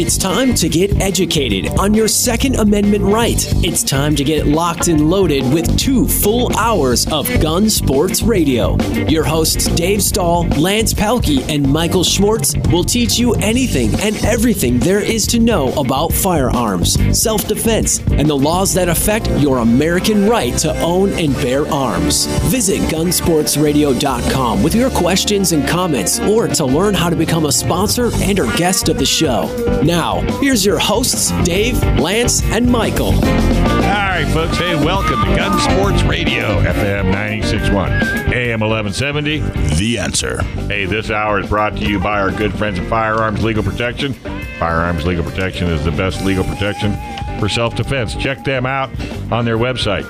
It's time to get educated on your Second Amendment right. It's time to get locked and loaded with two full hours of gun sports radio. Your hosts, Dave Stahl, Lance Pelkey, and Michael Schwartz, will teach you anything and everything there is to know about firearms, self defense, and the laws that affect your American right to own and bear arms. Visit gunsportsradio.com with your questions and comments or to learn how to become a sponsor and or guest of the show. Now, here's your hosts, Dave, Lance, and Michael. All right, folks. Hey, welcome to Gun Sports Radio, FM 961, AM 1170. The answer. Hey, this hour is brought to you by our good friends at Firearms Legal Protection. Firearms Legal Protection is the best legal protection for self defense. Check them out on their website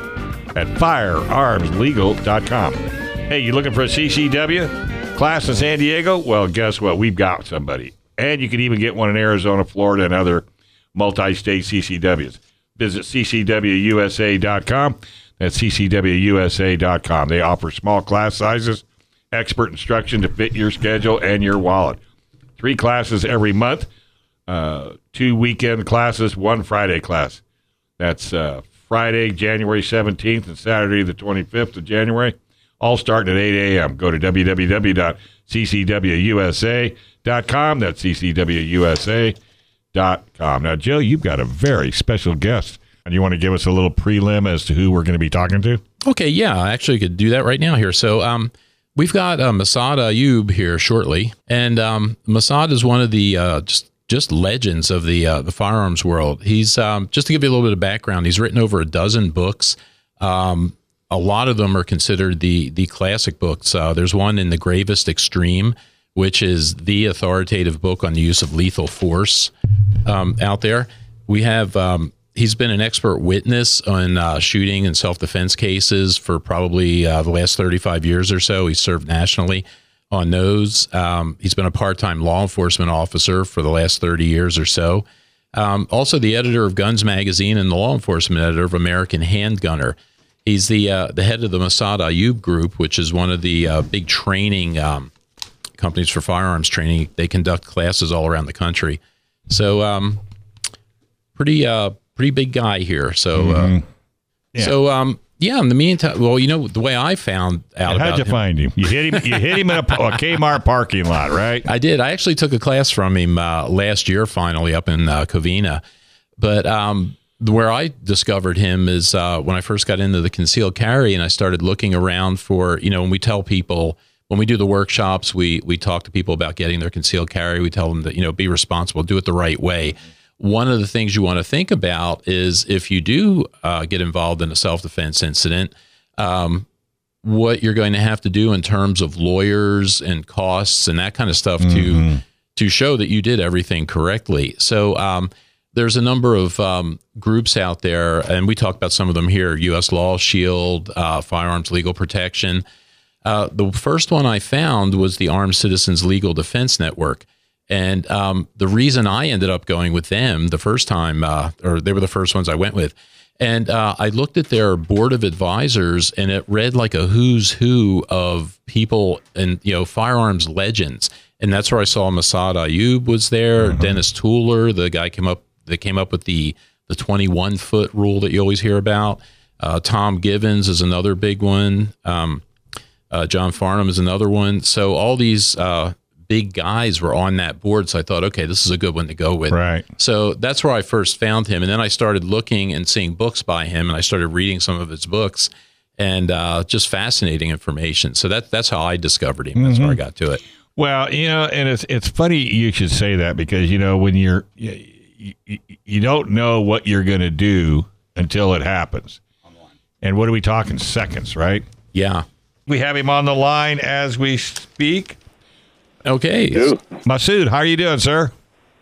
at firearmslegal.com. Hey, you looking for a CCW class in San Diego? Well, guess what? We've got somebody. And you can even get one in Arizona, Florida, and other multi state CCWs. Visit ccwusa.com. That's ccwusa.com. They offer small class sizes, expert instruction to fit your schedule and your wallet. Three classes every month, uh, two weekend classes, one Friday class. That's uh, Friday, January 17th, and Saturday, the 25th of January, all starting at 8 a.m. Go to www.ccwusa.com. That's ccwusa.com. Now, Joe, you've got a very special guest, and you want to give us a little prelim as to who we're going to be talking to? Okay, yeah, I actually could do that right now here. So, um, we've got uh, Massad Ayoob here shortly, and um, Massad is one of the uh, just just legends of the uh, the firearms world. He's um, just to give you a little bit of background. He's written over a dozen books. Um, a lot of them are considered the the classic books. Uh, there's one in the gravest extreme, which is the authoritative book on the use of lethal force um, out there. We have um, he's been an expert witness on uh, shooting and self defense cases for probably uh, the last 35 years or so. He served nationally on those. Um, he's been a part time law enforcement officer for the last 30 years or so. Um, also, the editor of Guns Magazine and the law enforcement editor of American Handgunner. He's the uh, the head of the Massad Ayoob Group, which is one of the uh, big training um, companies for firearms training. They conduct classes all around the country. So, um, pretty uh, pretty big guy here. So, Mhm. Yeah. so um, yeah. In the meantime, well, you know the way I found out how'd you him- find him? You hit him. You hit him in a, a Kmart parking lot, right? I did. I actually took a class from him uh, last year, finally up in uh, Covina. But um, where I discovered him is uh, when I first got into the concealed carry, and I started looking around for you know when we tell people when we do the workshops, we we talk to people about getting their concealed carry. We tell them that you know be responsible, do it the right way. One of the things you want to think about is if you do uh, get involved in a self defense incident. Um, what you're going to have to do in terms of lawyers and costs and that kind of stuff to to show that you did everything correctly. So um, there's a number of um, groups out there, and we talked about some of them here: U.S. Law Shield, uh, Firearms Legal Protection. Uh, the first one I found was the Armed Citizens Legal Defense Network. And um, the reason I ended up going with them the first time, uh, or they were the first ones I went with, and uh, I looked at their board of advisors, and it read like a who's who of people and you know firearms legends. And that's where I saw Massad Ayoob was there, Dennis Tueller, the guy came up that came up with the the 21 foot rule that you always hear about. Uh, Tom Givens is another big one. Um, uh, John Farnam is another one. So all these uh, big guys were on that board. So I thought, okay, this is a good one to go with. Right. So that's where I first found him, and then I started looking and seeing books by him, and I started reading some of his books, and uh, just fascinating information. So that that's how I discovered him. That's where I got to it. Well, you know, and it's it's funny you should say that because you know when you're you, you, you don't know what you're going to do until it happens. And what are we talking seconds, right? Yeah. We have him on the line as we speak. Okay. Masood, how are you doing, sir?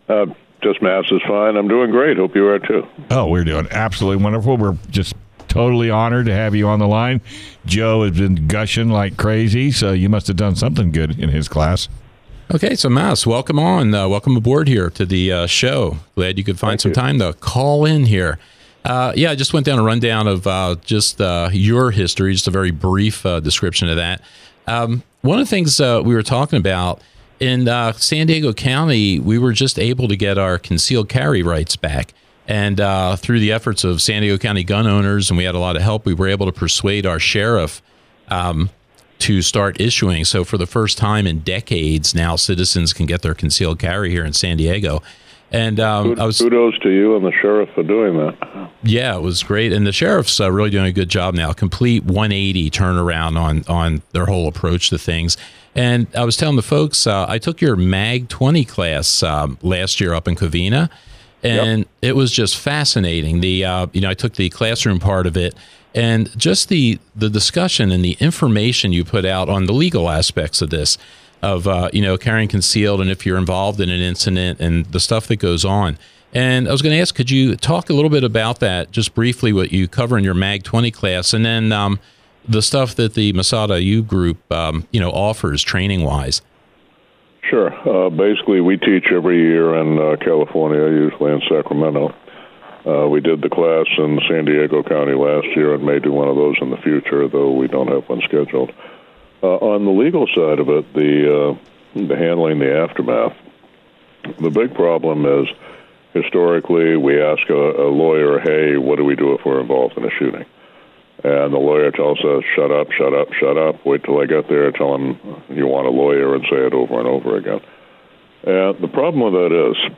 Uh, just Mas is fine. I'm doing great. Hope you are too. Oh, we're doing absolutely wonderful. We're just totally honored to have you on the line. Joe has been gushing like crazy, so you must have done something good in his class. Okay, so Mas, welcome on. Uh, welcome aboard here to the uh, show. Glad you could find some time to call in here. Uh, yeah, I just went down a rundown of uh, just uh, your history, just a very brief uh, description of that. Um, one of the things uh, we were talking about in uh, San Diego County, we were just able to get our concealed carry rights back. And uh, through the efforts of San Diego County gun owners, and we had a lot of help, we were able to persuade our sheriff um, to start issuing. So, for the first time in decades, now citizens can get their concealed carry here in San Diego. And um, I was kudos to you and the sheriff for doing that. Yeah, it was great, and the sheriff's uh, really doing a good job now. Complete 180 turnaround on on their whole approach to things. And I was telling the folks, uh, I took your Mag 20 class um, last year up in Covina, and yep. it was just fascinating. The uh, you know I took the classroom part of it, and just the the discussion and the information you put out on the legal aspects of this of uh, you know carrying concealed and if you're involved in an incident and the stuff that goes on. And I was going to ask, could you talk a little bit about that, just briefly, what you cover in your Mag 20 class, and then um, the stuff that the Massad Ayoob group, um, you know, offers training wise? Sure. Uh, basically, we teach every year in uh, California, usually in Sacramento. Uh, we did the class in San Diego County last year and may do one of those in the future, though we don't have one scheduled. Uh, on the legal side of it, the uh, the handling the aftermath, the big problem is historically we ask a, a lawyer, "Hey, what do we do if we're involved in a shooting?" And the lawyer tells us, "Shut up, shut up, shut up. Wait till I get there. Tell him you want a lawyer and say it over and over again." And the problem with that is,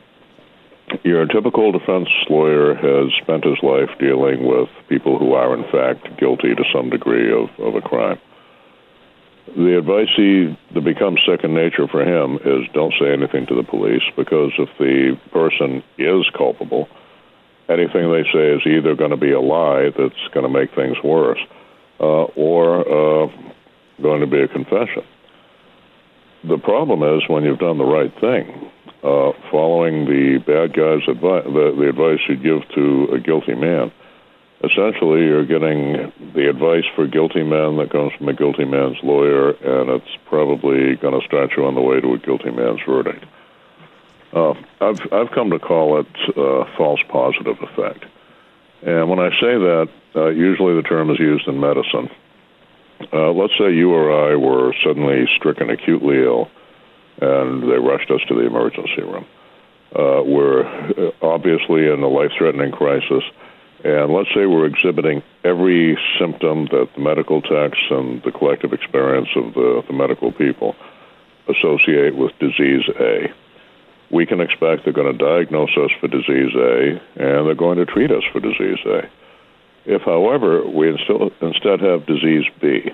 your typical defense lawyer has spent his life dealing with people who are in fact guilty to some degree of, of a crime the advice he that becomes second nature for him is don't say anything to the police because if the person is culpable, anything they say is either going to be a lie that's going to make things worse, uh, or uh, going to be a confession. The problem is when you've done the right thing, uh, following the bad guy's advice, the, the advice you give to a guilty man essentially you're getting the advice for guilty men that comes from a guilty man's lawyer, and it's probably going to start you on the way to a guilty man's verdict. Uh, I've I've come to call it uh, false positive effect, and when I say that, uh, usually the term is used in medicine. Uh, let's say you or I were suddenly stricken acutely ill, and they rushed us to the emergency room. Uh, we're uh, obviously in a life-threatening crisis and let's say we're exhibiting every symptom that the medical texts and the collective experience of the, the medical people associate with disease A. We can expect they're going to diagnose us for disease A and they're going to treat us for disease A. If, however, we instead have disease B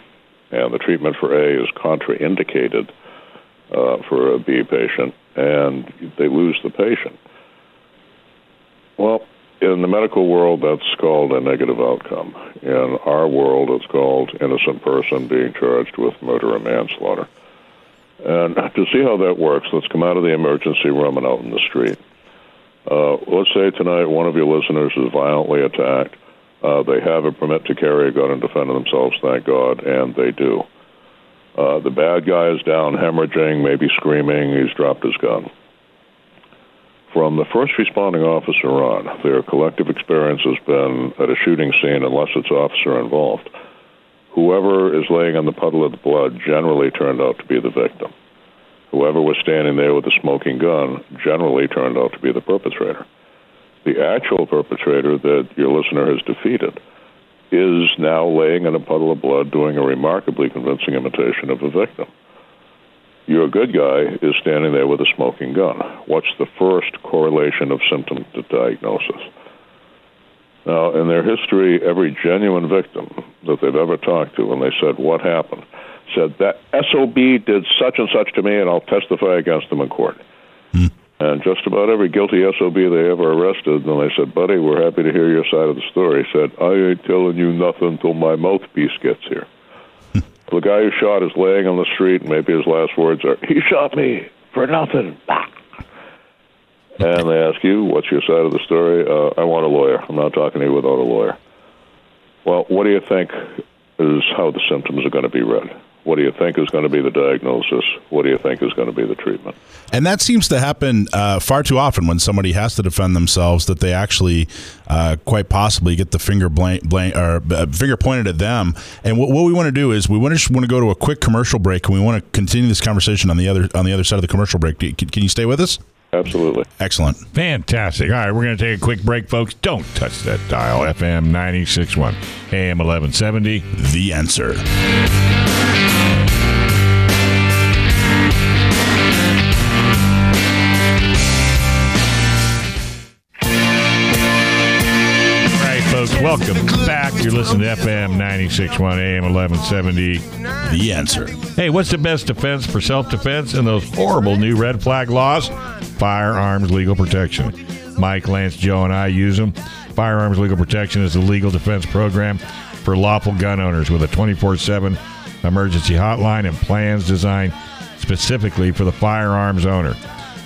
and the treatment for A is contraindicated uh, for a B patient and they lose the patient, well, in the medical world, that's called a negative outcome. In our world, it's called innocent person being charged with murder or manslaughter. And to see how that works, let's come out of the emergency room and out in the street. Uh, let's say tonight one of your listeners is violently attacked. Uh, they have a permit to carry a gun and defend themselves, thank God, and they do. Uh, the bad guy is down hemorrhaging, maybe screaming, he's dropped his gun from the first responding officer on, their collective experience has been at a shooting scene, unless it's officer involved, whoever is laying on the puddle of the blood generally turned out to be the victim. Whoever was standing there with a smoking gun generally turned out to be the perpetrator. The actual perpetrator that your listener has defeated is now laying in a puddle of blood doing a remarkably convincing imitation of a victim your good guy is standing there with a smoking gun. What's the first correlation of symptom to diagnosis? Now, in their history, every genuine victim that they've ever talked to, when they said, What happened? said, That SOB did such and such to me, and I'll testify against them in court. Hmm. And just about every guilty SOB they ever arrested, and they said, Buddy, we're happy to hear your side of the story, said, I ain't telling you nothing till my mouthpiece gets here. The guy who shot is laying on the street, and maybe his last words are, "He shot me for nothing." and they ask you, "What's your side of the story?" Uh, I want a lawyer. I'm not talking to you without a lawyer. Well, what do you think is how the symptoms are going to be read? What do you think is going to be the diagnosis? What do you think is going to be the treatment? And that seems to happen uh, far too often when somebody has to defend themselves. That they actually, uh, quite possibly, get the finger blank, blank or uh, finger pointed at them. And what, what we want to do is we want to want to go to a quick commercial break, and we want to continue this conversation on the other on the other side of the commercial break. Can, can you stay with us? Absolutely. Excellent. Fantastic. All right, we're going to take a quick break, folks. Don't touch that dial. FM 961, AM 1170. The answer. Folks, welcome back. You're listening to FM 961, AM 1170. The answer. Hey, what's the best defense for self defense in those horrible new red flag laws? Firearms legal protection. Mike, Lance, Joe, and I use them. Firearms legal protection is a legal defense program for lawful gun owners with a 24 7 emergency hotline and plans designed specifically for the firearms owner.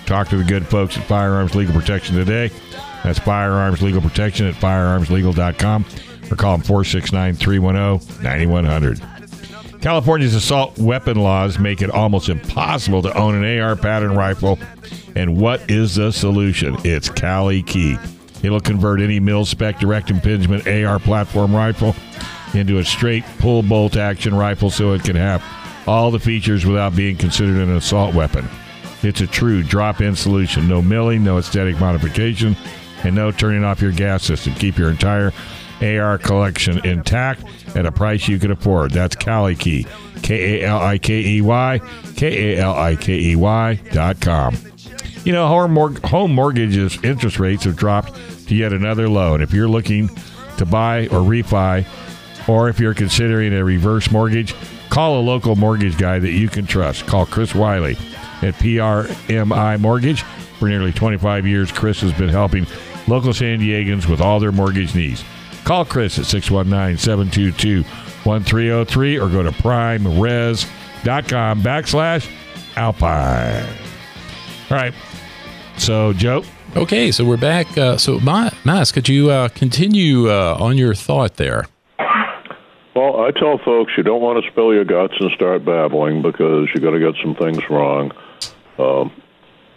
Talk to the good folks at Firearms Legal Protection today. That's Firearms Legal Protection at firearmslegal.com or call them 469 310 9100. California's assault weapon laws make it almost impossible to own an AR pattern rifle. And what is the solution? It's Kali Key. It'll convert any mil spec direct impingement AR platform rifle into a straight pull bolt action rifle so it can have all the features without being considered an assault weapon. It's a true drop in solution. No milling, no aesthetic modification, and no turning off your gas system. Keep your entire AR collection intact at a price you can afford. That's Kali Key. K A L I K E Y. K A L I K E Y dot com. You know, home, mor- home mortgages interest rates have dropped to yet another low. And if you're looking to buy or refi, or if you're considering a reverse mortgage, call a local mortgage guy that you can trust. Call Chris Wiley at PRMI Mortgage. For nearly 25 years, Chris has been helping local San Diegans with all their mortgage needs. Call Chris at 619 722 1303 or go to primeres.com backslash alpine. All right. So, Joe, Okay, so we're back. Uh, so, Ma- Mas, could you uh, continue uh, on your thought there? Well, I tell folks you don't want to spill your guts and start babbling because you're going to get some things wrong. Um,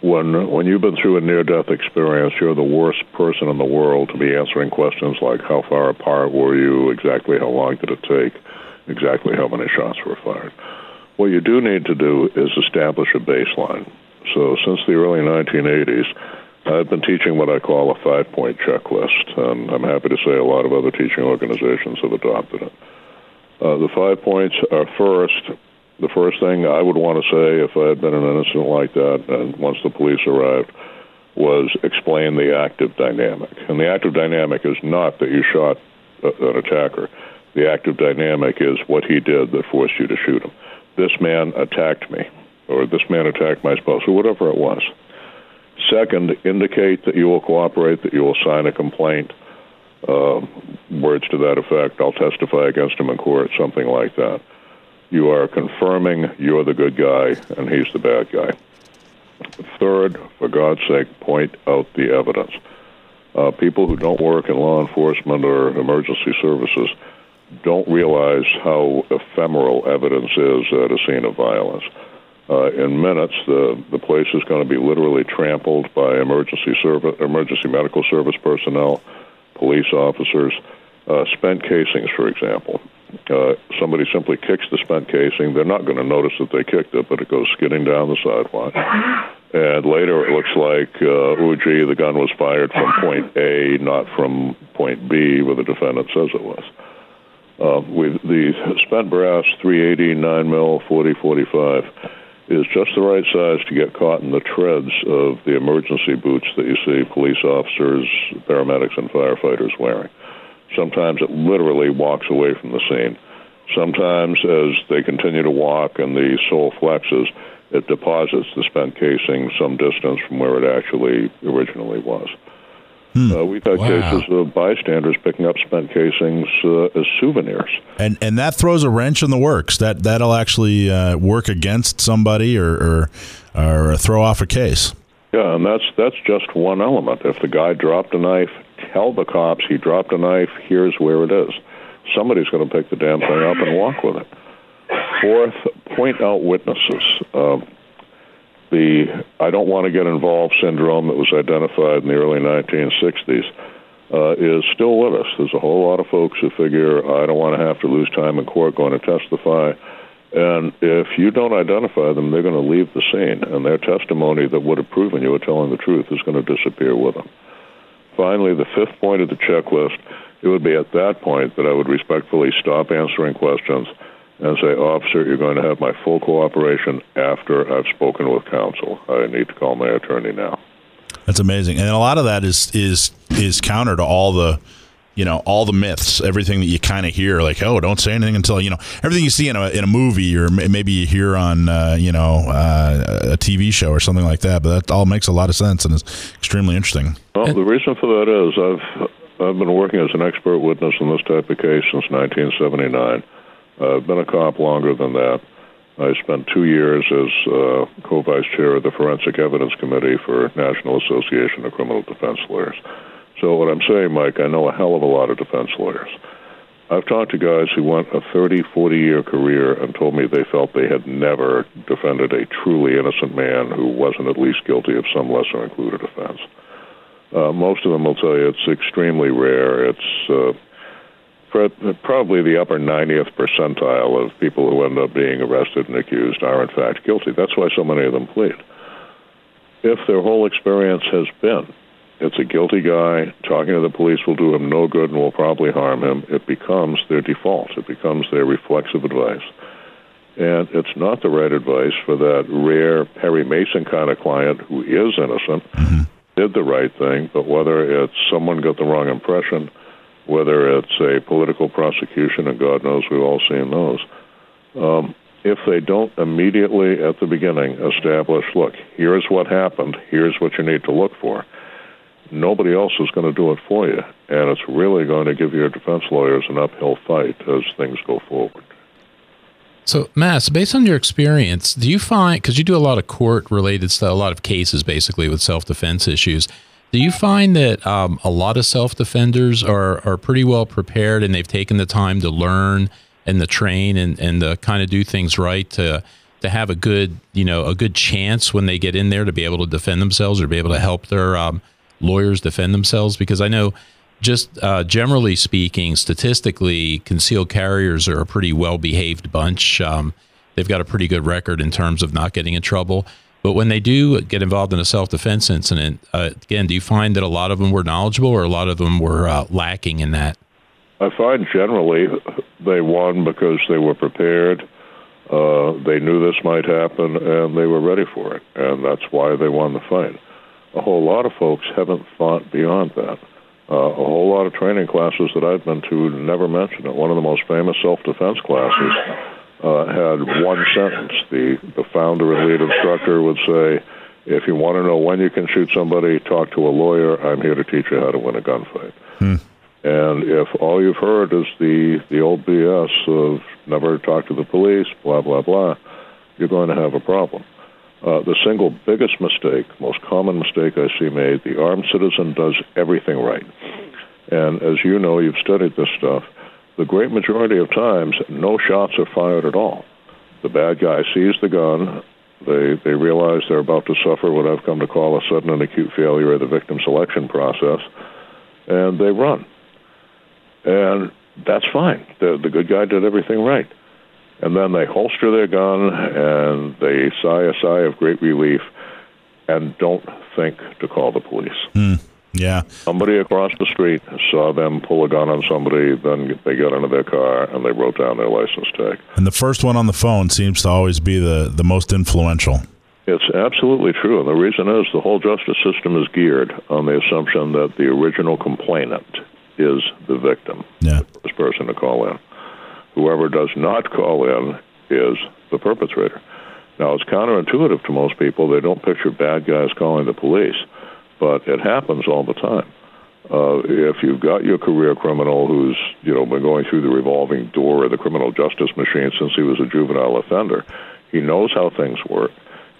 when when you've been through a near-death experience, you're the worst person in the world to be answering questions like how far apart were you, exactly how long did it take, exactly how many shots were fired. What you do need to do is establish a baseline. So, since the early 1980s, I've been teaching what I call a five point checklist, and I'm happy to say a lot of other teaching organizations have adopted it. Uh, the five points are first, the first thing I would want to say if I had been in an incident like that, and once the police arrived, was explain the active dynamic. And the active dynamic is not that you shot an attacker. The active dynamic is what he did that forced you to shoot him. This man attacked me, or this man attacked my spouse, or whatever it was. Second, indicate that you will cooperate, that you will sign a complaint. Uh, words to that effect. I'll testify against him in court, something like that. You are confirming you're the good guy and he's the bad guy. Third, for God's sake, point out the evidence. Uh, people who don't work in law enforcement or emergency services don't realize how ephemeral evidence is at a scene of violence. Uh, in minutes, the the place is going to be literally trampled by emergency service, emergency medical service personnel, police officers, uh, spent casings, for example. Uh, somebody simply kicks the spent casing. They're not going to notice that they kicked it, but it goes skidding down the sidewalk. And later, it looks like, uh, gee, the gun was fired from point A, not from point B, where the defendant says it was. Uh, the spent brass 380, 9 mil, 40, 45 is just the right size to get caught in the treads of the emergency boots that you see police officers, paramedics, and firefighters wearing. Sometimes it literally walks away from the scene. Sometimes, as they continue to walk and the sole flexes, it deposits the spent casing some distance from where it actually originally was. Uh, we've had Wow. cases of bystanders picking up spent casings uh, as souvenirs. And and that throws a wrench in the works. That that'll actually uh, work against somebody or, or or throw off a case. Yeah, and that's that's just one element. If the guy dropped a knife, tell the cops he dropped a knife. Here's where it is. Somebody's going to pick the damn thing up and walk with it. fourth, point out witnesses. Um, the I don't want to get involved syndrome that was identified in the early 1960s uh, is still with us. There's a whole lot of folks who figure I don't want to have to lose time in court going to testify. And if you don't identify them, they're going to leave the scene, and their testimony that would have proven you were telling the truth is going to disappear with them. Finally, the fifth point of the checklist, it would be at that point that I would respectfully stop answering questions and say, Officer, you're going to have my full cooperation after I've spoken with counsel. I need to call my attorney now. That's amazing, and a lot of that is is is counter to all the you know all the myths everything that you kind of hear like oh don't say anything until you know everything you see in a, in a movie or maybe you hear on uh, you know uh, a tv show or something like that but that all makes a lot of sense and is extremely interesting. Well the reason for that is i've i've been working as an expert witness in this type of case since 1979 i've been a cop longer than that. I spent two years as uh, co-vice chair of the Forensic Evidence Committee for National Association of Criminal Defense Lawyers. So what I'm saying, Mike, I know a hell of a lot of defense lawyers. I've talked to guys who went a 30, 40 year career and told me they felt they had never defended a truly innocent man who wasn't at least guilty of some lesser included offense. Uh, most of them will tell you it's extremely rare. It's uh, probably the upper 90th percentile of people who end up being arrested and accused are in fact guilty. That's why so many of them plead. If their whole experience has been it's a guilty guy, talking to the police will do him no good and will probably harm him, it becomes their default. It becomes their reflexive advice. And it's not the right advice for that rare Perry Mason kind of client who is innocent, mm-hmm. did the right thing, but whether it's someone got the wrong impression, whether it's a political prosecution, and God knows we've all seen those. Um, if they don't immediately at the beginning establish, look, here's what happened, here's what you need to look for, nobody else is going to do it for you. And it's really going to give your defense lawyers an uphill fight as things go forward. So, Mas, based on your experience, do you find, because you do a lot of court related stuff, a lot of cases basically with self defense issues, do you find that um, a lot of self defenders are, are pretty well prepared and they've taken the time to learn and to train and, and to kind of do things right to to have a good you know a good chance when they get in there to be able to defend themselves or be able to help their um, lawyers defend themselves? Because I know just uh, generally speaking, statistically, concealed carriers are a pretty well behaved bunch. Um, they've got a pretty good record in terms of not getting in trouble. But when they do get involved in a self defense incident, uh, again, do you find that a lot of them were knowledgeable or a lot of them were uh, lacking in that? I find generally they won because they were prepared. Uh, they knew this might happen and they were ready for it. And that's why they won the fight. A whole lot of folks haven't thought beyond that. Uh, a whole lot of training classes that I've been to never mention it. One of the most famous self defense classes uh, had one sentence. The the founder and lead instructor would say, "If you want to know when you can shoot somebody, talk to a lawyer. I'm here to teach you how to win a gunfight." Hmm. And if all you've heard is the the old BS of never talk to the police, blah blah blah, you're going to have a problem. Uh, the single biggest mistake, most common mistake I see made, the armed citizen does everything right. And as you know, you've studied this stuff the great majority of times, no shots are fired at all. The bad guy sees the gun. They they realize they're about to suffer what I've come to call a sudden and acute failure of the victim selection process, and they run. And that's fine. The the good guy did everything right. And then they holster their gun and they sigh a sigh of great relief and don't think to call the police. Mm. Yeah. Somebody across the street saw them pull a gun on somebody, then they got into their car and they wrote down their license tag. And the first one on the phone seems to always be the, the most influential. It's absolutely true. And the reason is the whole justice system is geared on the assumption that the original complainant is the victim, yeah. the first person to call in. Whoever does not call in is the perpetrator. Now, it's counterintuitive to most people. They don't picture bad guys calling the police but it happens all the time. Uh, if you've got your career criminal who's you know been going through the revolving door of the criminal justice machine since he was a juvenile offender, he knows how things work.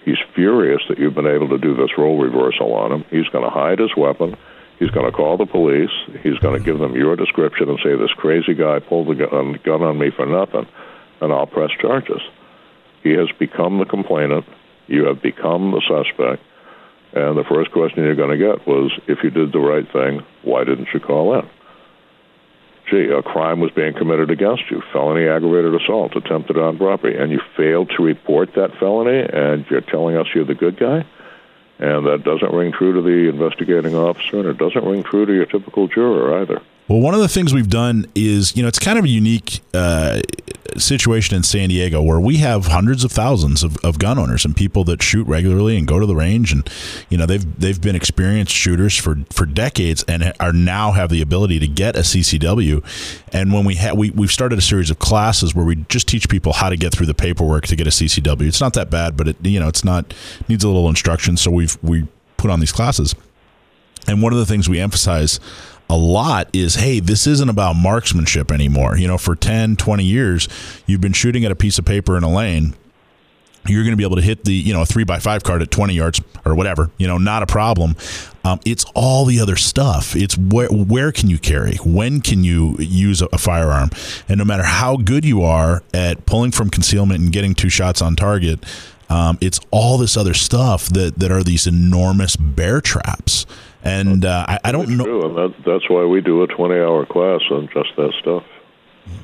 He's furious that you've been able to do this role reversal on him. He's going to hide his weapon. He's going to call the police. He's going to give them your description and say this crazy guy pulled the gun, uh, gun on me for nothing. and I'll press charges. He has become the complainant. You have become the suspect. And the first question you're going to get was, if you did the right thing, why didn't you call in? Gee, a crime was being committed against you, felony aggravated assault, attempted on property, and you failed to report that felony, and you're telling us you're the good guy? And that doesn't ring true to the investigating officer, and it doesn't ring true to your typical juror either. Well, one of the things we've done is, you know, it's kind of a unique uh, situation in San Diego where we have hundreds of thousands of, of, gun owners and people that shoot regularly and go to the range, and you know they've they've been experienced shooters for for decades and are now have the ability to get a CCW. And when we have we we've started a series of classes where we just teach people how to get through the paperwork to get a CCW. It's not that bad, but it you know it's not needs a little instruction. So we've we put on these classes, and one of the things we emphasize a lot is hey this isn't about marksmanship anymore. You know for 10 20 years you've been shooting at a piece of paper in a lane. You're going to be able to hit the you know a three by five card at 20 yards or whatever you know not a problem. Um, it's all the other stuff. It's where where can you carry? When can you use a, a, firearm? And no matter how good you are at pulling from concealment and getting two shots on target um, it's all this other stuff that that are these enormous bear traps and uh, I, I, don't know. True, and that, that's why we do a 20 hour class on just that stuff.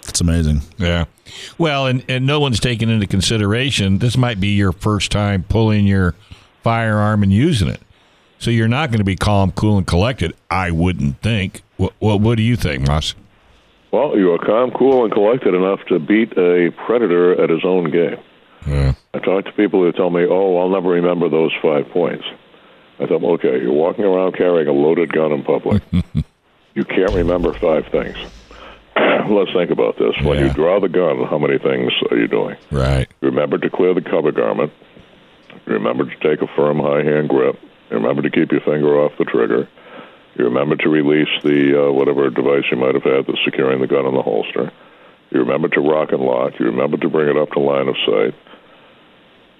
It's amazing. Yeah. Well, and, and no one's taken into consideration this might be your first time pulling your firearm and using it. So you're not going to be calm, cool, and collected, I wouldn't think. What, what, what do you think, Mas? Well, you are calm, cool, and collected enough to beat a predator at his own game. Yeah. I talk to people who tell me, oh, I'll never remember those five points. I thought, okay, you're walking around carrying a loaded gun in public. you can't remember five things. Let's think about this. When yeah. you draw the gun, how many things are you doing? Right. Remember to clear the cover garment. Remember to take a firm, high hand grip. Remember to keep your finger off the trigger. You remember to release the uh, whatever device you might have had that's securing the gun in the holster. You remember to rock and lock. You remember to bring it up to line of sight.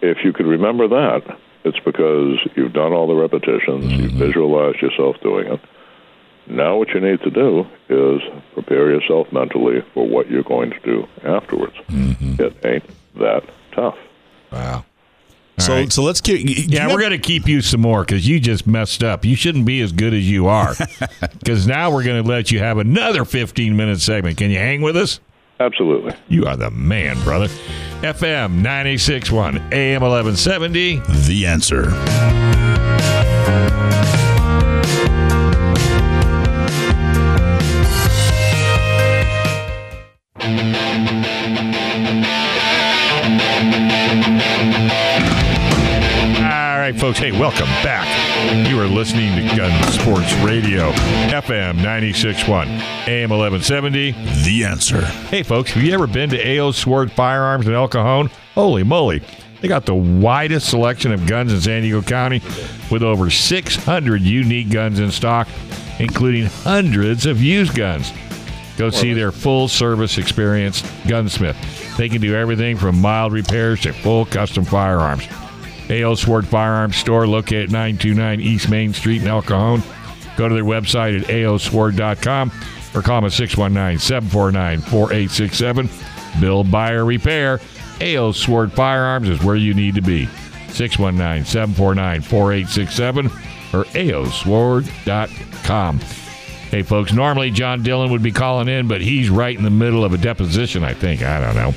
If you could remember that, it's because you've done all the repetitions, mm-hmm. you've visualized yourself doing it. Now, what you need to do is prepare yourself mentally for what you're going to do afterwards. Mm-hmm. It ain't that tough. Wow. so, right. so let's keep. Yeah, we're going to keep you some more because you just messed up. You shouldn't be as good as you are. Because now we're going to let you have another 15 minute segment. Can you hang with us? Absolutely. You are the man, brother. FM 961, AM 1170. The answer. All right, folks. Hey, welcome back. You are listening to Gun Sports Radio, FM 96.1, AM 1170. The answer. Hey, folks, have you ever been to A.O. Sword Firearms in El Cajon? Holy moly. They got the widest selection of guns in San Diego County with over 600 unique guns in stock, including hundreds of used guns. Go see their full service experienced gunsmith. They can do everything from mild repairs to full custom firearms. A.O. Sword Firearms Store located at 929 East Main Street in El Cajon. Go to their website at aosword.com or call them at 619 749 4867. Build, buy, or repair. A.O. Sword Firearms is where you need to be. 619 749 4867 or aosword.com. Hey, folks, normally John Dillon would be calling in, but he's right in the middle of a deposition, I think. I don't know.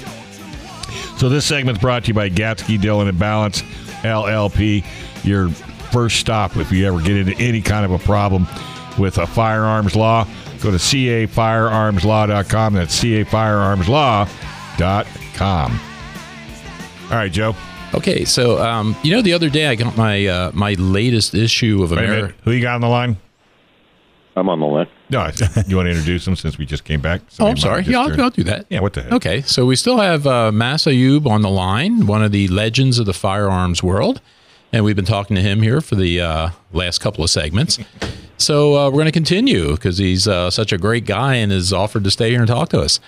So this segment's brought to you by Gatsky Dillon, and Ballance. LLP, your first stop if you ever get into any kind of a problem with a firearms law. Go to cafirearmslaw.com. That's cafirearmslaw.com. All right, Joe. Okay, so um, you know the other day I got my uh, my latest issue of America. Who you got on the line? I'm on the line. No, you want to introduce him since we just came back? oh, I'm sorry. Yeah, I'll, I'll, do that. Yeah, what the heck? Okay, so we still have uh, Mas Ayoob on the line, one of the legends of the firearms world, and we've been talking to him here for the uh, last couple of segments. so uh, we're going to continue because he's uh, such a great guy and has offered to stay here and talk to us.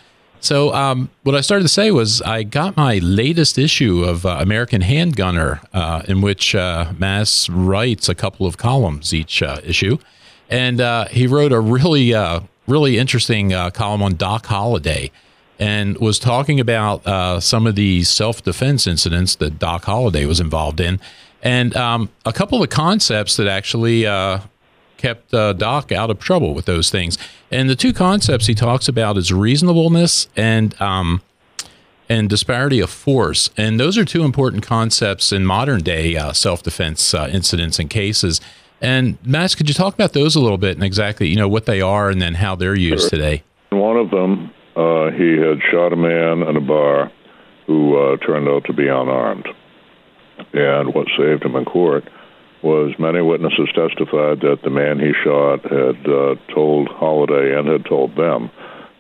So um, what I started to say was I got my latest issue of uh, American Handgunner, uh, in which uh, Mas writes a couple of columns each uh, issue and uh, he wrote a really uh, really interesting uh, column on Doc Holliday. and was talking about uh, some of the self defense incidents that Doc Holliday was involved in, and um, a couple of concepts that actually uh, kept uh, Doc out of trouble with those things. And the two concepts he talks about is reasonableness and um, and disparity of force. And those are two important concepts in modern day uh, self defense uh, incidents and cases. And Max, could you talk about those a little bit and exactly you know what they are and then how they're used today? One of them, uh, he had shot a man in a bar who uh, turned out to be unarmed, and what saved him in court was many witnesses testified that the man he shot had uh, told Holliday and had told them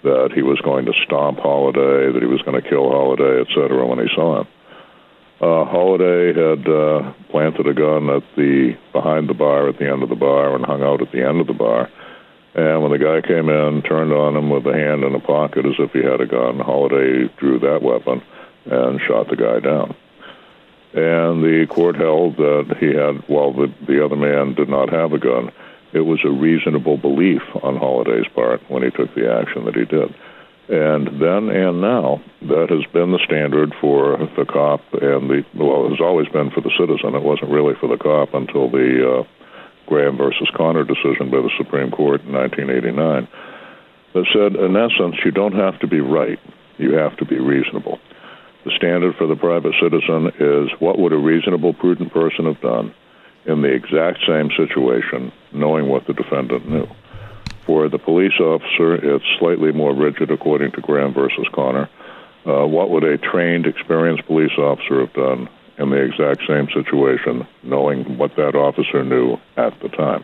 that he was going to stomp Holliday, that he was going to kill Holliday, etc. When he saw him, uh, Holliday had uh, planted a gun at the behind the bar at the end of the bar and hung out at the end of the bar. And when the guy came in, turned on him with a hand in a pocket as if he had a gun, Holliday drew that weapon and shot the guy down. And the court held that he had, while the, the other man did not have a gun, it was a reasonable belief on Holliday's part when he took the action that he did. And then and now, that has been the standard for the cop and the, well, it has always been for the citizen. It wasn't really for the cop until the uh, Graham versus Connor decision by the Supreme Court in 1989 that said, in essence, you don't have to be right, you have to be reasonable. The standard for the private citizen is what would a reasonable, prudent person have done in the exact same situation, knowing what the defendant knew. For the police officer, it's slightly more rigid, according to Graham versus Connor. Uh, what would a trained, experienced police officer have done in the exact same situation, knowing what that officer knew at the time?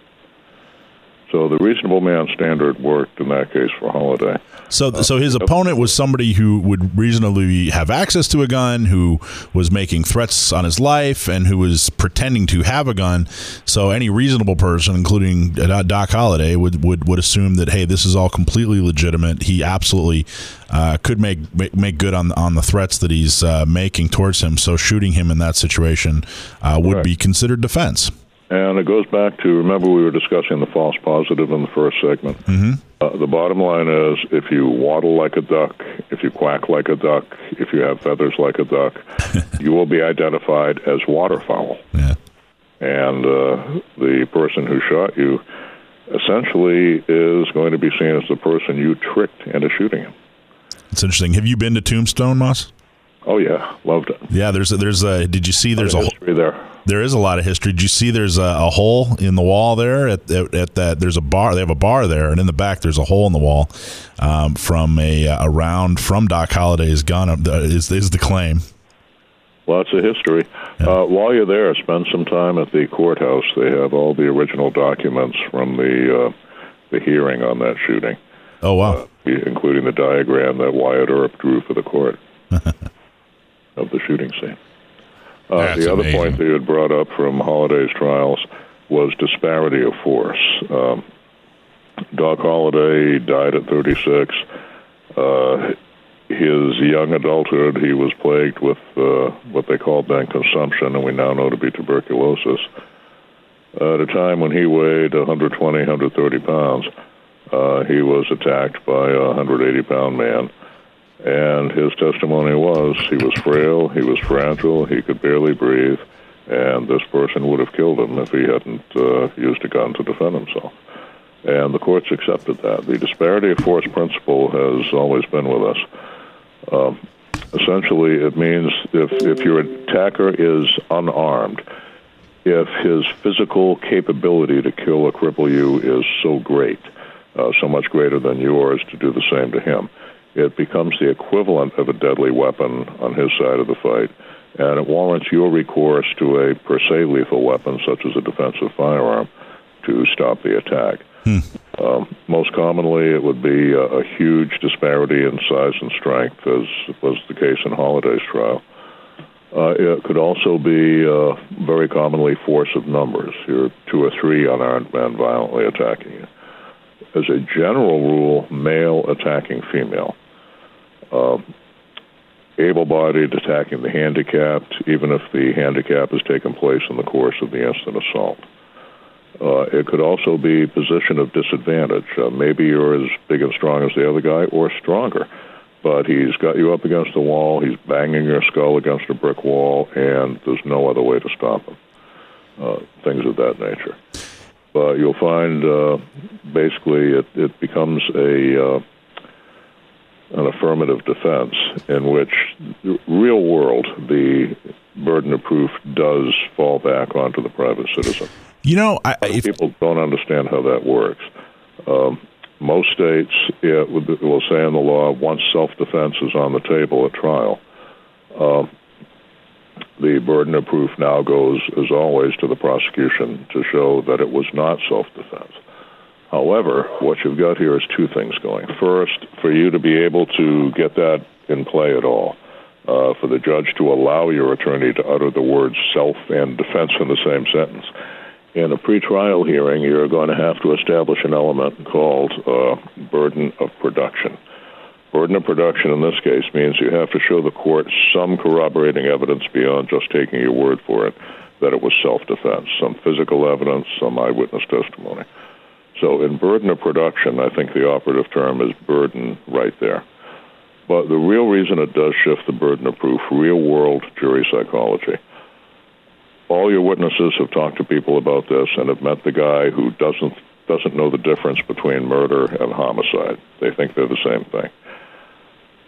So the reasonable man standard worked in that case for Holliday. So, so his opponent was somebody who would reasonably have access to a gun, who was making threats on his life, and who was pretending to have a gun. So, any reasonable person, including Doc Holliday, would would, would assume that hey, this is all completely legitimate. He absolutely uh, could make, make make good on on the threats that he's uh, making towards him. So, shooting him in that situation uh, would right. be considered defense. And it goes back to remember we were discussing the false positive in the first segment. Mm-hmm. Uh, the bottom line is if you waddle like a duck, if you quack like a duck, if you have feathers like a duck, you will be identified as waterfowl. Yeah. And uh, the person who shot you essentially is going to be seen as the person you tricked into shooting him. It's interesting. Have you been to Tombstone, Mas? Oh yeah, loved it. Yeah, there's a, there's a. Did you see? There's a history there. There is a lot of history. Did you see? There's a, a hole in the wall there at, at, at, that. There's a bar. They have a bar there, and in the back there's a hole in the wall um, from a, a round from Doc Holliday's gun. Uh, is is the claim? Lots of history. Yeah. Uh, while you're there, spend some time at the courthouse. They have all the original documents from the uh, the hearing on that shooting. Oh wow! Uh, including the diagram that Wyatt Earp drew for the court. of the shooting scene. Uh, the other amazing. point that you had brought up from Holliday's trials was disparity of force. Um, Doc Holliday died at 36. Uh, his young adulthood, he was plagued with uh, what they called then consumption, and we now know to be tuberculosis. Uh, at a time when he weighed 120, 130 pounds, uh, he was attacked by a 180 pound man and his testimony was he was frail, he was fragile, he could barely breathe, and this person would have killed him if he hadn't uh, used a gun to defend himself. And the courts accepted that. The disparity of force principle has always been with us. Um, essentially, it means if, if your attacker is unarmed, if his physical capability to kill or cripple you is so great, uh, so much greater than yours to do the same to him, it becomes the equivalent of a deadly weapon on his side of the fight, and it warrants your recourse to a per se lethal weapon, such as a defensive firearm, to stop the attack. Hmm. Um, most commonly, it would be a, a, huge disparity in size and strength, as was the case in Holliday's trial. Uh, it could also be uh, very commonly force of numbers. You're two or three unarmed men violently attacking you. As a general rule, male attacking female uh, able-bodied attacking the handicapped, even if the handicap has taken place in the course of the instant assault. Uh, it could also be position of disadvantage. Uh, maybe you're as big and strong as the other guy, or stronger. but he's got you up against the wall. He's banging your skull against a brick wall, and there's no other way to stop him. Uh, things of that nature. But you'll find uh, basically it, it becomes a uh, an affirmative defense in which real world the burden of proof does fall back onto the private citizen. You know, I, if, people don't understand how that works. Um, most states it will say in the law once self-defense is on the table at trial, uh, the burden of proof now goes, as always, to the prosecution to show that it was not self-defense. However, what you've got here is two things going. First, for you to be able to get that in play at all, uh, for the judge to allow your attorney to utter the words self and defense in the same sentence. In a pretrial hearing, you're going to have to establish an element called uh, burden of production. Burden of production in this case means you have to show the court some corroborating evidence beyond just taking your word for it that it was self defense, some physical evidence, some eyewitness testimony. So, in burden of production, I think the operative term is burden right there. But the real reason it does shift the burden of proof, real world jury psychology. All your witnesses have talked to people about this and have met the guy who doesn't doesn't know the difference between murder and homicide. They think they're the same thing.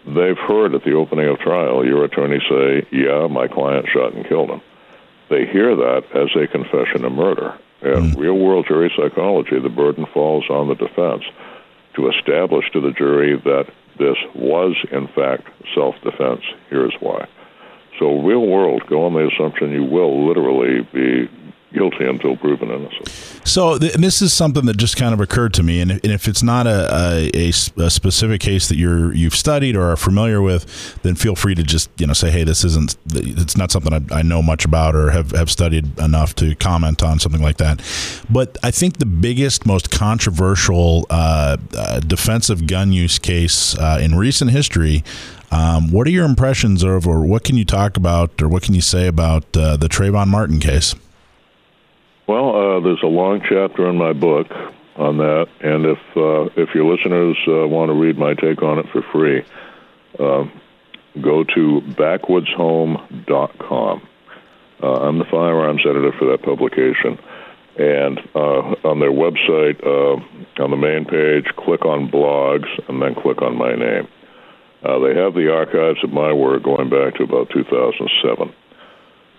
They've heard at the opening of trial your attorney say, "Yeah, my client shot and killed him." They hear that as a confession of murder. In mm. real world jury psychology, the burden falls on the defense to establish to the jury that this was, in fact, self defense. Here's why. So, real world, go on the assumption you will literally be guilty until proven innocent. So th- this is something that just kind of occurred to me, and if, and if it's not a, a, a, specific case that you're you've studied or are familiar with, then feel free to just you know say, hey, this isn't it's not something I, I know much about or have, have studied enough to comment on something like that. But I think the biggest, most controversial uh, uh, defensive gun use case uh, in recent history. Um, what are your impressions of, or what can you talk about, or what can you say about uh, the Trayvon Martin case? Well, uh, there's a long chapter in my book on that, and if uh, if your listeners uh, want to read my take on it for free, uh, go to backwoodshome.com. Uh, I'm the firearms editor for that publication, and uh, on their website, on the main page, click on blogs, and then click on my name. They have the archives of my work going back to about 2007.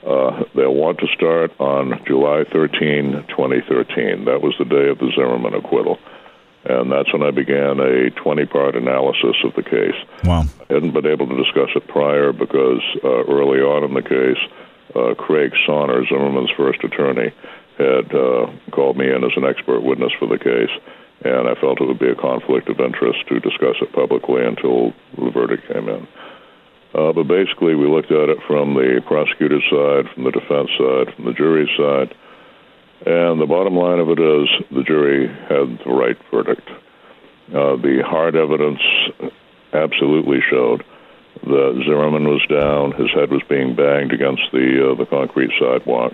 Uh, they'll want to start on July 13, 2013. That was the day of the Zimmerman acquittal. And that's when I began a 20 part analysis of the case. Wow. I hadn't been able to discuss it prior because uh, early on in the case, uh, Craig Sonner, Zimmerman's first attorney, had uh, called me in as an expert witness for the case. And I felt it would be a conflict of interest to discuss it publicly until the verdict came in. Uh, but basically, we looked at it from the prosecutor's side, from the defense side, from the jury's side. And the bottom line of it is the jury had the right verdict. Uh, the hard evidence absolutely showed that Zimmerman was down, his head was being banged against the uh, the concrete sidewalk.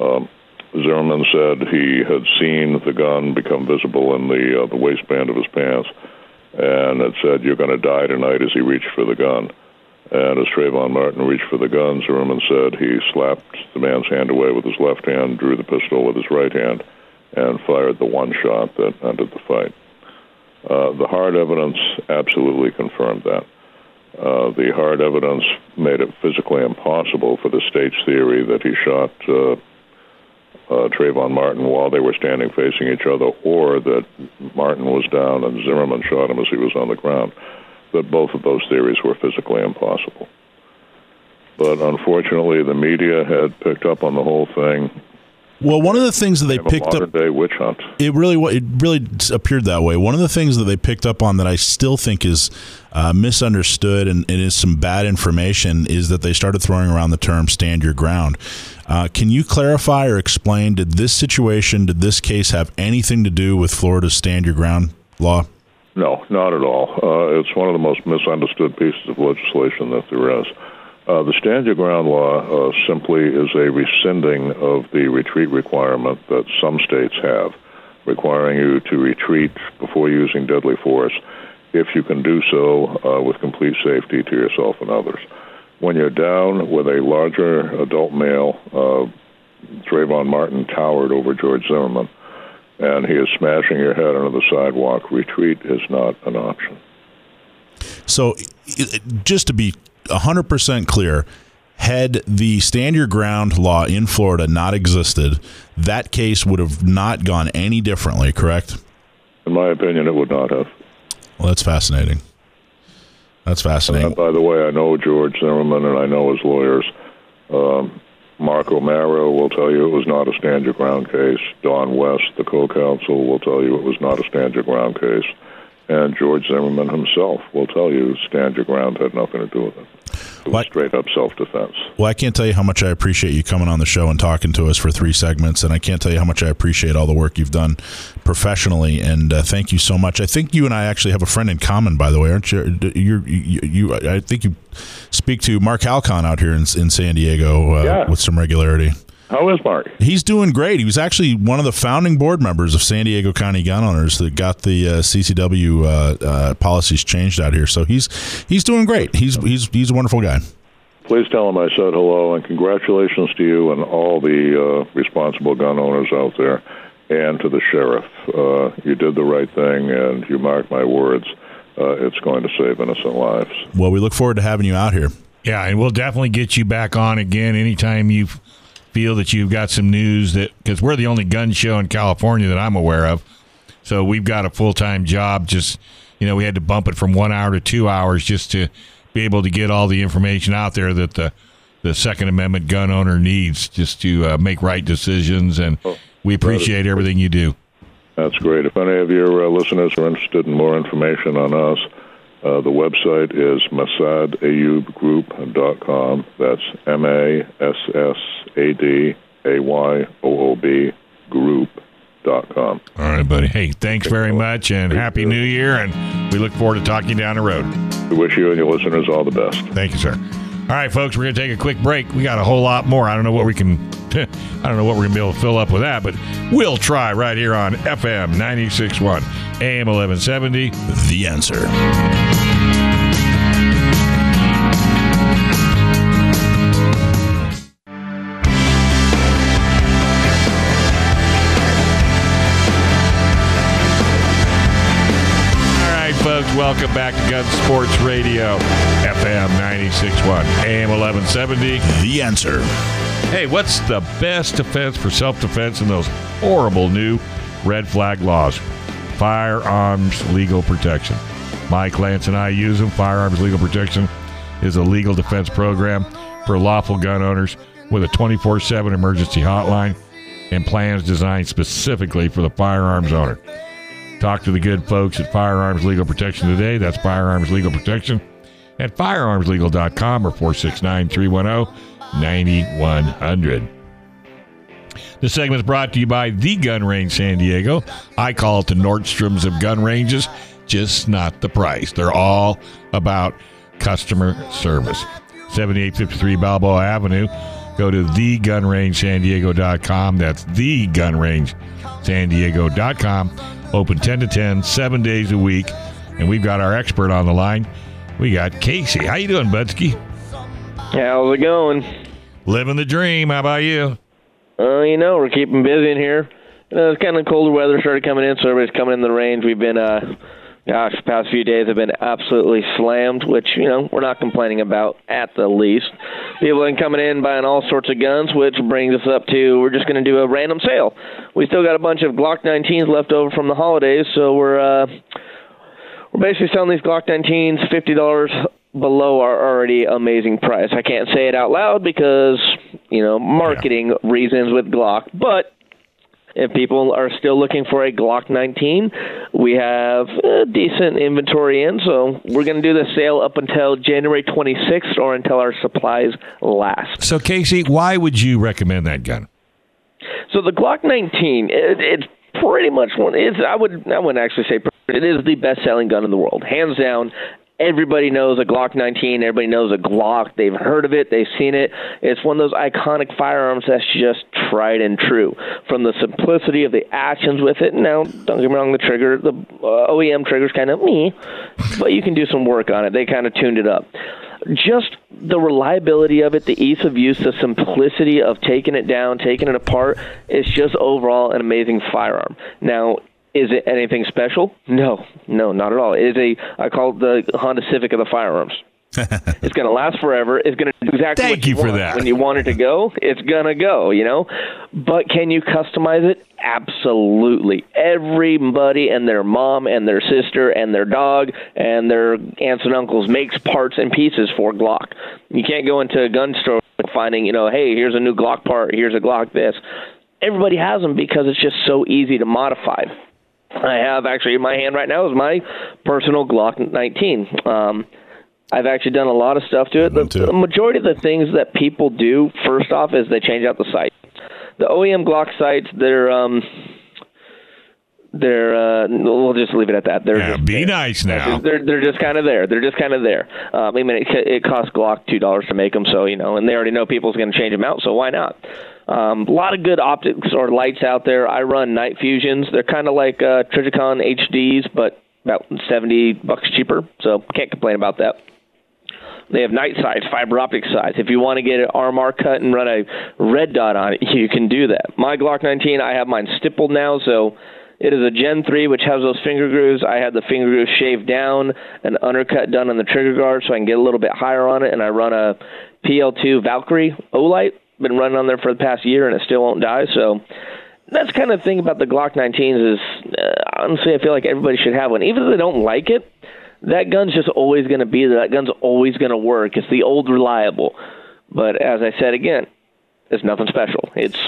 Um, Zimmerman said he had seen the gun become visible in the uh, the waistband of his pants, and it said, "You're going to die tonight." As he reached for the gun, and as Trayvon Martin reached for the gun, Zimmerman said he slapped the man's hand away with his left hand, drew the pistol with his right hand, and fired the one shot that ended the fight. Uh, the hard evidence absolutely confirmed that. Uh, the hard evidence made it physically impossible for the state's theory that he shot uh, uh, Trayvon Martin while they were standing facing each other, or that Martin was down and Zimmerman shot him as he was on the ground that both of those theories were physically impossible. But unfortunately, the media had picked up on the whole thing. Well, one of the things that they picked up day witch hunt. It really it really appeared that way. One of the things that they picked up on that I still think is uh, misunderstood and, and, is some bad information is that they started throwing around the term "stand your ground." Uh, can you clarify or explain? Did this situation, did this case have anything to do with Florida's "stand your ground" law? No, not at all. Uh, it's one of the most misunderstood pieces of legislation that there is. Uh, the Stand Your Ground law uh, simply is a rescinding of the retreat requirement that some states have, requiring you to retreat before using deadly force if you can do so uh, with complete safety to yourself and others. When you're down with a larger adult male, uh, Trayvon Martin towered over George Zimmerman, and he is smashing your head onto the sidewalk. Retreat is not an option. So, just to be 100% clear, had the stand your ground law in Florida not existed, that case would have not gone any differently, correct? In my opinion, it would not have. Well, that's fascinating. That's fascinating. Uh, by the way, I know George Zimmerman and I know his lawyers. Um, Mark O'Mara will tell you it was not a stand your ground case. Don West, the co-counsel, will tell you it was not a stand your ground case. And George Zimmerman himself will tell you stand your ground had nothing to do with it. It was straight up self defense. Well, I can't tell you how much I appreciate you coming on the show and talking to us for three segments, and I can't tell you how much I appreciate all the work you've done professionally. And uh, thank you so much. I think you and I actually have a friend in common, by the way, aren't you? you you, you I think you speak to Mark Halcon out here in, in San Diego uh, Yeah. with some regularity. How is Mark? He's doing great. He was actually one of the founding board members of San Diego County Gun Owners that got the uh, CCW uh, uh, policies changed out here. So he's he's doing great. He's he's he's a wonderful guy. Please tell him I said hello and congratulations to you and all the uh, responsible gun owners out there and to the sheriff. Uh, you did the right thing, and you mark my words, uh, it's going to save innocent lives. Well, we look forward to having you out here. Yeah, and we'll definitely get you back on again anytime you feel that you've got some news that because we're the only gun show in California that I'm aware of. So we've got a full time job. Just you know, we had to bump it from one hour to two hours just to be able to get all the information out there that the the Second Amendment gun owner needs just to uh, make right decisions. And we appreciate everything you do. That's great. If any of your uh, listeners are interested in more information on us, uh, the website is massadayoobgroup.com. That's M A S S A D A Y O O B group.com. All right, buddy. Hey, thanks very much, and happy New Year. And we look forward to talking down the road. We wish you and your listeners all the best. Thank you, sir. All right, folks, we're going to take a quick break. We got a whole lot more. I don't know what we can, I don't know what we're going to be able to fill up with that, but we'll try right here on FM 96.1, AM 1170. The answer. Welcome back to Gun Sports Radio, FM 96.1, AM 1170. The answer. Hey, what's the best defense for self defense in those horrible new red flag laws? Firearms legal protection. Mike Lance and I use them. Firearms legal protection is a legal defense program for lawful gun owners with a 24 7 emergency hotline and plans designed specifically for the firearms owner. Talk to the good folks at Firearms Legal Protection today. That's Firearms Legal Protection at firearmslegal.com or 469 310 9100. This segment is brought to you by The Gun Range San Diego. I call it the Nordstrom's of gun ranges, just not the price. They're all about customer service. 7853 Balboa Avenue. Go to thegunrangesandiego.com. That's thegunrangesandiego.com. Open 10 to 10, seven days a week. And we've got our expert on the line. We got Casey. How you doing, Budsky? How's it going? Living the dream. How about you? Uh, you know, we're keeping busy in here. You know, it's kind of colder weather started coming in, so everybody's coming in the range. We've been, uh, gosh, the past few days have been absolutely slammed, which, you know, we're not complaining about at the least. People have been coming in buying all sorts of guns, which brings us up to we're just going to do a random sale. We still got a bunch of Glock 19s left over from the holidays, so we're, uh, we're basically selling these Glock 19s $50 below our already amazing price. I can't say it out loud because, you know, marketing reasons with Glock, but if people are still looking for a Glock 19, we have a decent inventory in, so we're going to do the sale up until January 26th or until our supplies last. So, Casey, why would you recommend that gun? So the Glock 19, it, it's pretty much one. It's I would I wouldn't actually say it is the best selling gun in the world, hands down. Everybody knows a Glock 19. Everybody knows a Glock. They've heard of it. They've seen it. It's one of those iconic firearms that's just tried and true. From the simplicity of the actions with it. Now, don't get me wrong, the trigger, the uh, OEM trigger's kind of me, but you can do some work on it. They kind of tuned it up. Just the reliability of it, the ease of use, the simplicity of taking it down, taking it apart, it's just overall an amazing firearm. Now, is it anything special? No, no, not at all. It is a I call it the Honda Civic of the firearms. it's going to last forever. It's going to do exactly Thank what you, you for want. that. When you want it to go, it's going to go, you know? But can you customize it? Absolutely. Everybody and their mom and their sister and their dog and their aunts and uncles makes parts and pieces for Glock. You can't go into a gun store and finding, you know, hey, here's a new Glock part, here's a Glock this. Everybody has them because it's just so easy to modify. I have actually in my hand right now is my personal Glock 19. Um, I've actually done a lot of stuff to it. The, the majority of the things that people do, first off, is they change out the sight. The OEM Glock sights, they're um, they're uh, we'll just leave it at that. They're Yeah, just, be nice now. they're they're just kind of there. They're just kind of there. Um, I mean, it, it costs Glock two dollars to make them, so you know, and they already know people's going to change them out, so why not? Um, a lot of good optics or lights out there. I run Night Fisions. They're kind of like uh, Trijicon HDs, but about seventy bucks cheaper. So can't complain about that. They have night sights, fiber optic sights. If you want to get an RMR cut and run a red dot on it, you can do that. My Glock 19, I have mine stippled now, so it is a Gen 3, which has those finger grooves. I had the finger grooves shaved down, an undercut done on the trigger guard, so I can get a little bit higher on it. And I run a PL2 Valkyrie Olight. Been running on there for the past year, and it still won't die. So that's kind of the thing about the Glock 19s is uh, honestly, I feel like everybody should have one, even if they don't like it. That gun's just always going to be there. That gun's always going to work. It's the old reliable. But as I said again, it's nothing special. It's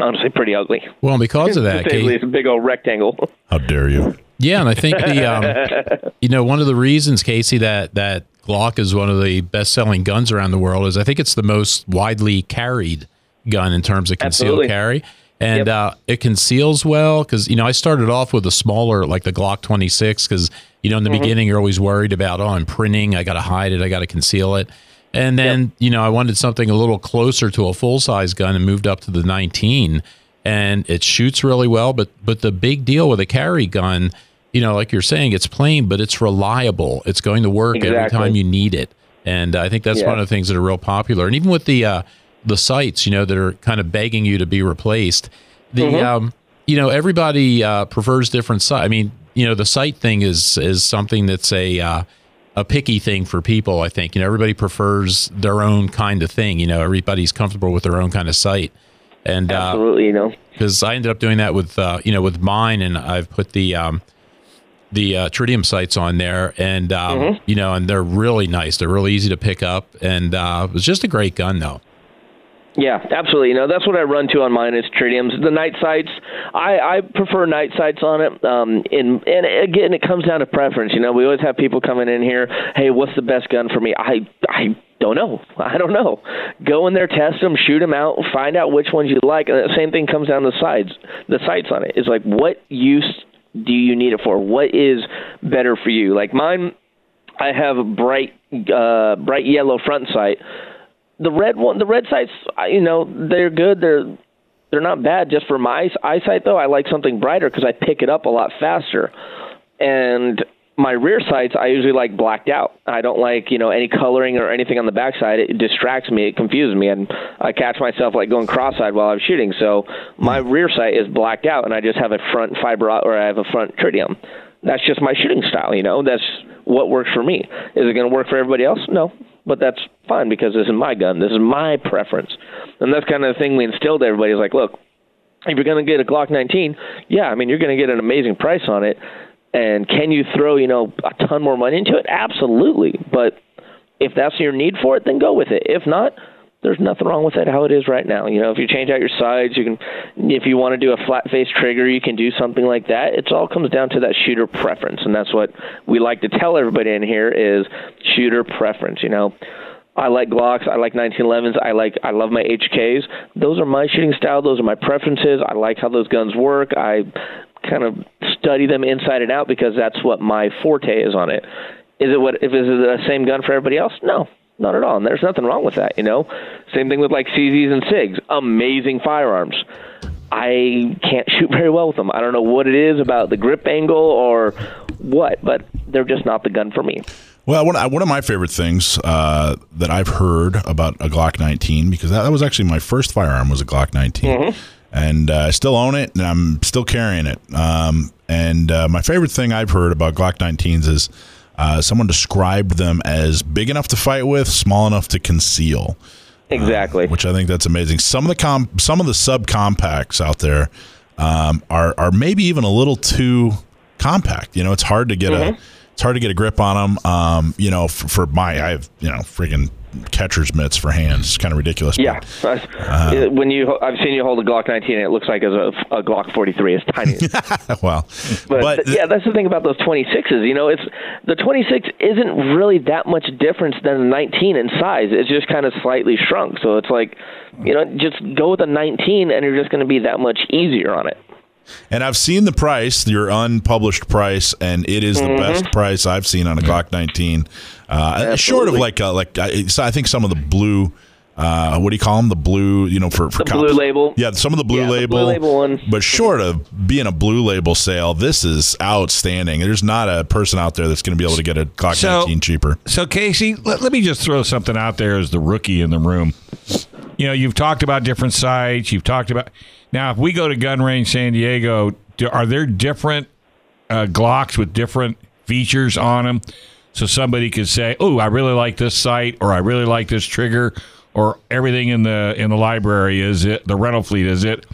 honestly pretty ugly. Well, because of that, To say the Kate, least, a big old rectangle. How dare you? Yeah, and I think the um, you know one of the reasons Casey that that Glock is one of the best selling guns around the world is I think it's the most widely carried gun in terms of concealed Absolutely. carry. And Yep. uh, it conceals well because you know I started off with a smaller like the Glock 26 because you know in the beginning you're always worried about oh I'm printing I got to hide it I got to conceal it and then you know I wanted something a little closer to a full size gun and moved up to the 19 and it shoots really well but but the big deal with a carry gun you know like you're saying it's plain but it's reliable. It's going to work every time you need it. And I think that's Yeah. one of the things that are real popular. And even with the uh, the sights you know that are kind of begging you to be replaced the Mm-hmm. um you know everybody uh, prefers different sights I mean you know the sight thing is is something that's a uh, a picky thing for people I think. You know everybody prefers their own kind of thing. You know everybody's comfortable with their own kind of sight. And uh, Absolutely, you know. because I ended up doing that with uh, you know with mine, and I've put the um, the uh, tritium sights on there, and um, Mm-hmm. you know, and they're really nice. They're really easy to pick up, and uh, it was just a great gun, though. Yeah, absolutely. You know, that's what I run to on mine is tritiums. The night sights, I, I prefer night sights on it. Um, and and again, it comes down to preference. You know, we always have people coming in here. Hey, what's the best gun for me? I I don't know. I don't know. Go in there, test them, shoot them out, find out which ones you like. And the same thing comes down the sides, the sights on it. It's like what use do you need it for? What is better for you? Like mine, I have a bright uh, bright yellow front sight the red one, the red sights, you know, they're good. They're they're not bad. Just for my eyesight, though, I like something brighter because I pick it up a lot faster. And my rear sights, I usually like blacked out. I don't like you know any coloring or anything on the backside. It distracts me. It confuses me, and I catch myself like going cross-eyed while I'm shooting. So my hmm. rear sight is blacked out, and I just have a front fiber or I have a front tritium. That's just my shooting style. You know, that's what works for me. Is it going to work for everybody else? No, but that's fine because this is my gun. This is my preference, and that's kind of the thing we instilled to everybody. Is like, look, if you're going to get a Glock 19, yeah, I mean, you're going to get an amazing price on it. And can you throw, you know, a ton more money into it? Absolutely. But if that's your need for it, then go with it. If not, there's nothing wrong with it how it is right now. You know, if you change out your sides, you can. If you want to do a flat face trigger, you can do something like that. It all comes down to that shooter preference, and that's what we like to tell everybody in here is shooter preference. You know. I like Glocks. I like 1911s. I like. I love my HKs. Those are my shooting style. Those are my preferences. I like how those guns work. I kind of study them inside and out because that's what my forte is on it. Is it what if is it the same gun for everybody else? No, not at all. And there's nothing wrong with that, you know. Same thing with like CZs and SIGs, amazing firearms. I can't shoot very well with them. I don't know what it is about the grip angle or what, but they're just not the gun for me. Well, one, one of my favorite things uh, that I've heard about a Glock 19 because that, that was actually my first firearm was a Glock 19, mm-hmm. And uh, I still own it and I'm still carrying it. Um, and uh, my favorite thing I've heard about Glock 19s is uh, someone described them as big enough to fight with, small enough to conceal. Exactly. Uh, which I think that's amazing. Some of the com- some of the subcompacts out there um, are are maybe even a little too compact. You know, it's hard to get mm-hmm. a it's hard to get a grip on them. Um, you know, for, for, my I have you know freaking catcher's mitts for hands. It's kind of ridiculous. Yeah, but, uh, when you I've seen you hold a Glock 19, it looks like a, a Glock 43. It's tiny. well, but, but th- yeah, that's the thing about those 26s. You know, it's the 26 isn't really that much difference than the 19 in size. It's just kind of slightly shrunk. So it's like, you know, just go with a 19, and you're just going to be that much easier on it. And I've seen the price, your unpublished price, and it is the mm-hmm. best price I've seen on a Glock 19. Uh, short of like uh, like I, I think some of the blue. Uh, what do you call them? The blue, you know, for for the blue label. Yeah, some of the blue yeah, label. The blue label one. But short of being a blue label sale, this is outstanding. There's not a person out there that's going to be able to get a Glock so, 19 cheaper. So Casey, let, let me just throw something out there as the rookie in the room. You know, you've talked about different sights. You've talked about now, if we go to Gun Range San Diego, do, are there different uh, Glocks with different features on them? So somebody could say, "Oh, I really like this sight," or "I really like this trigger," or everything in the in the library is it the rental fleet is it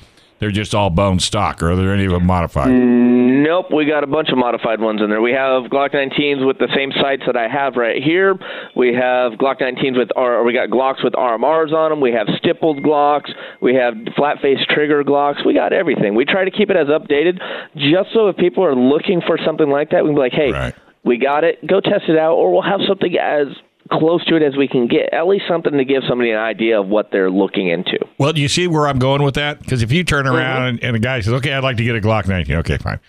they're just all bone stock, or are there any of them modified? Nope, we got a bunch of modified ones in there. We have Glock 19s with the same sights that I have right here. We have Glock 19s with, or we got Glocks with RMRs on them. We have stippled Glocks. We have flat face trigger Glocks. We got everything. We try to keep it as updated, just so if people are looking for something like that, we can be like, hey. Right. We got it. Go test it out, or we'll have something as close to it as we can get. At least something to give somebody an idea of what they're looking into. Well, do you see where I'm going with that? Because if you turn around mm-hmm. and, and a guy says, "Okay, I'd like to get a Glock 19," okay, fine.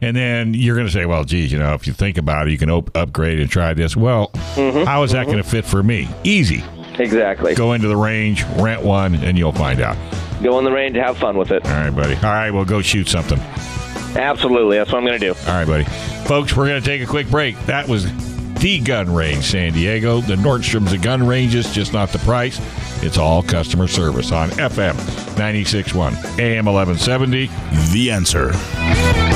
And then you're going to say, well, geez, you know, if you think about it, you can op- upgrade and try this. Well, mm-hmm. how is that mm-hmm. going to fit for me? Easy. Exactly. Go into the range, rent one, and you'll find out. Go in the range, have fun with it. All right, buddy. All right, well, go shoot something. Absolutely. That's what I'm going to do. All right, buddy. Folks, we're going to take a quick break. That was the gun range San Diego. The Nordstrom's a gun ranges, just not the price. It's all customer service on FM 96.1, AM 1170. The answer.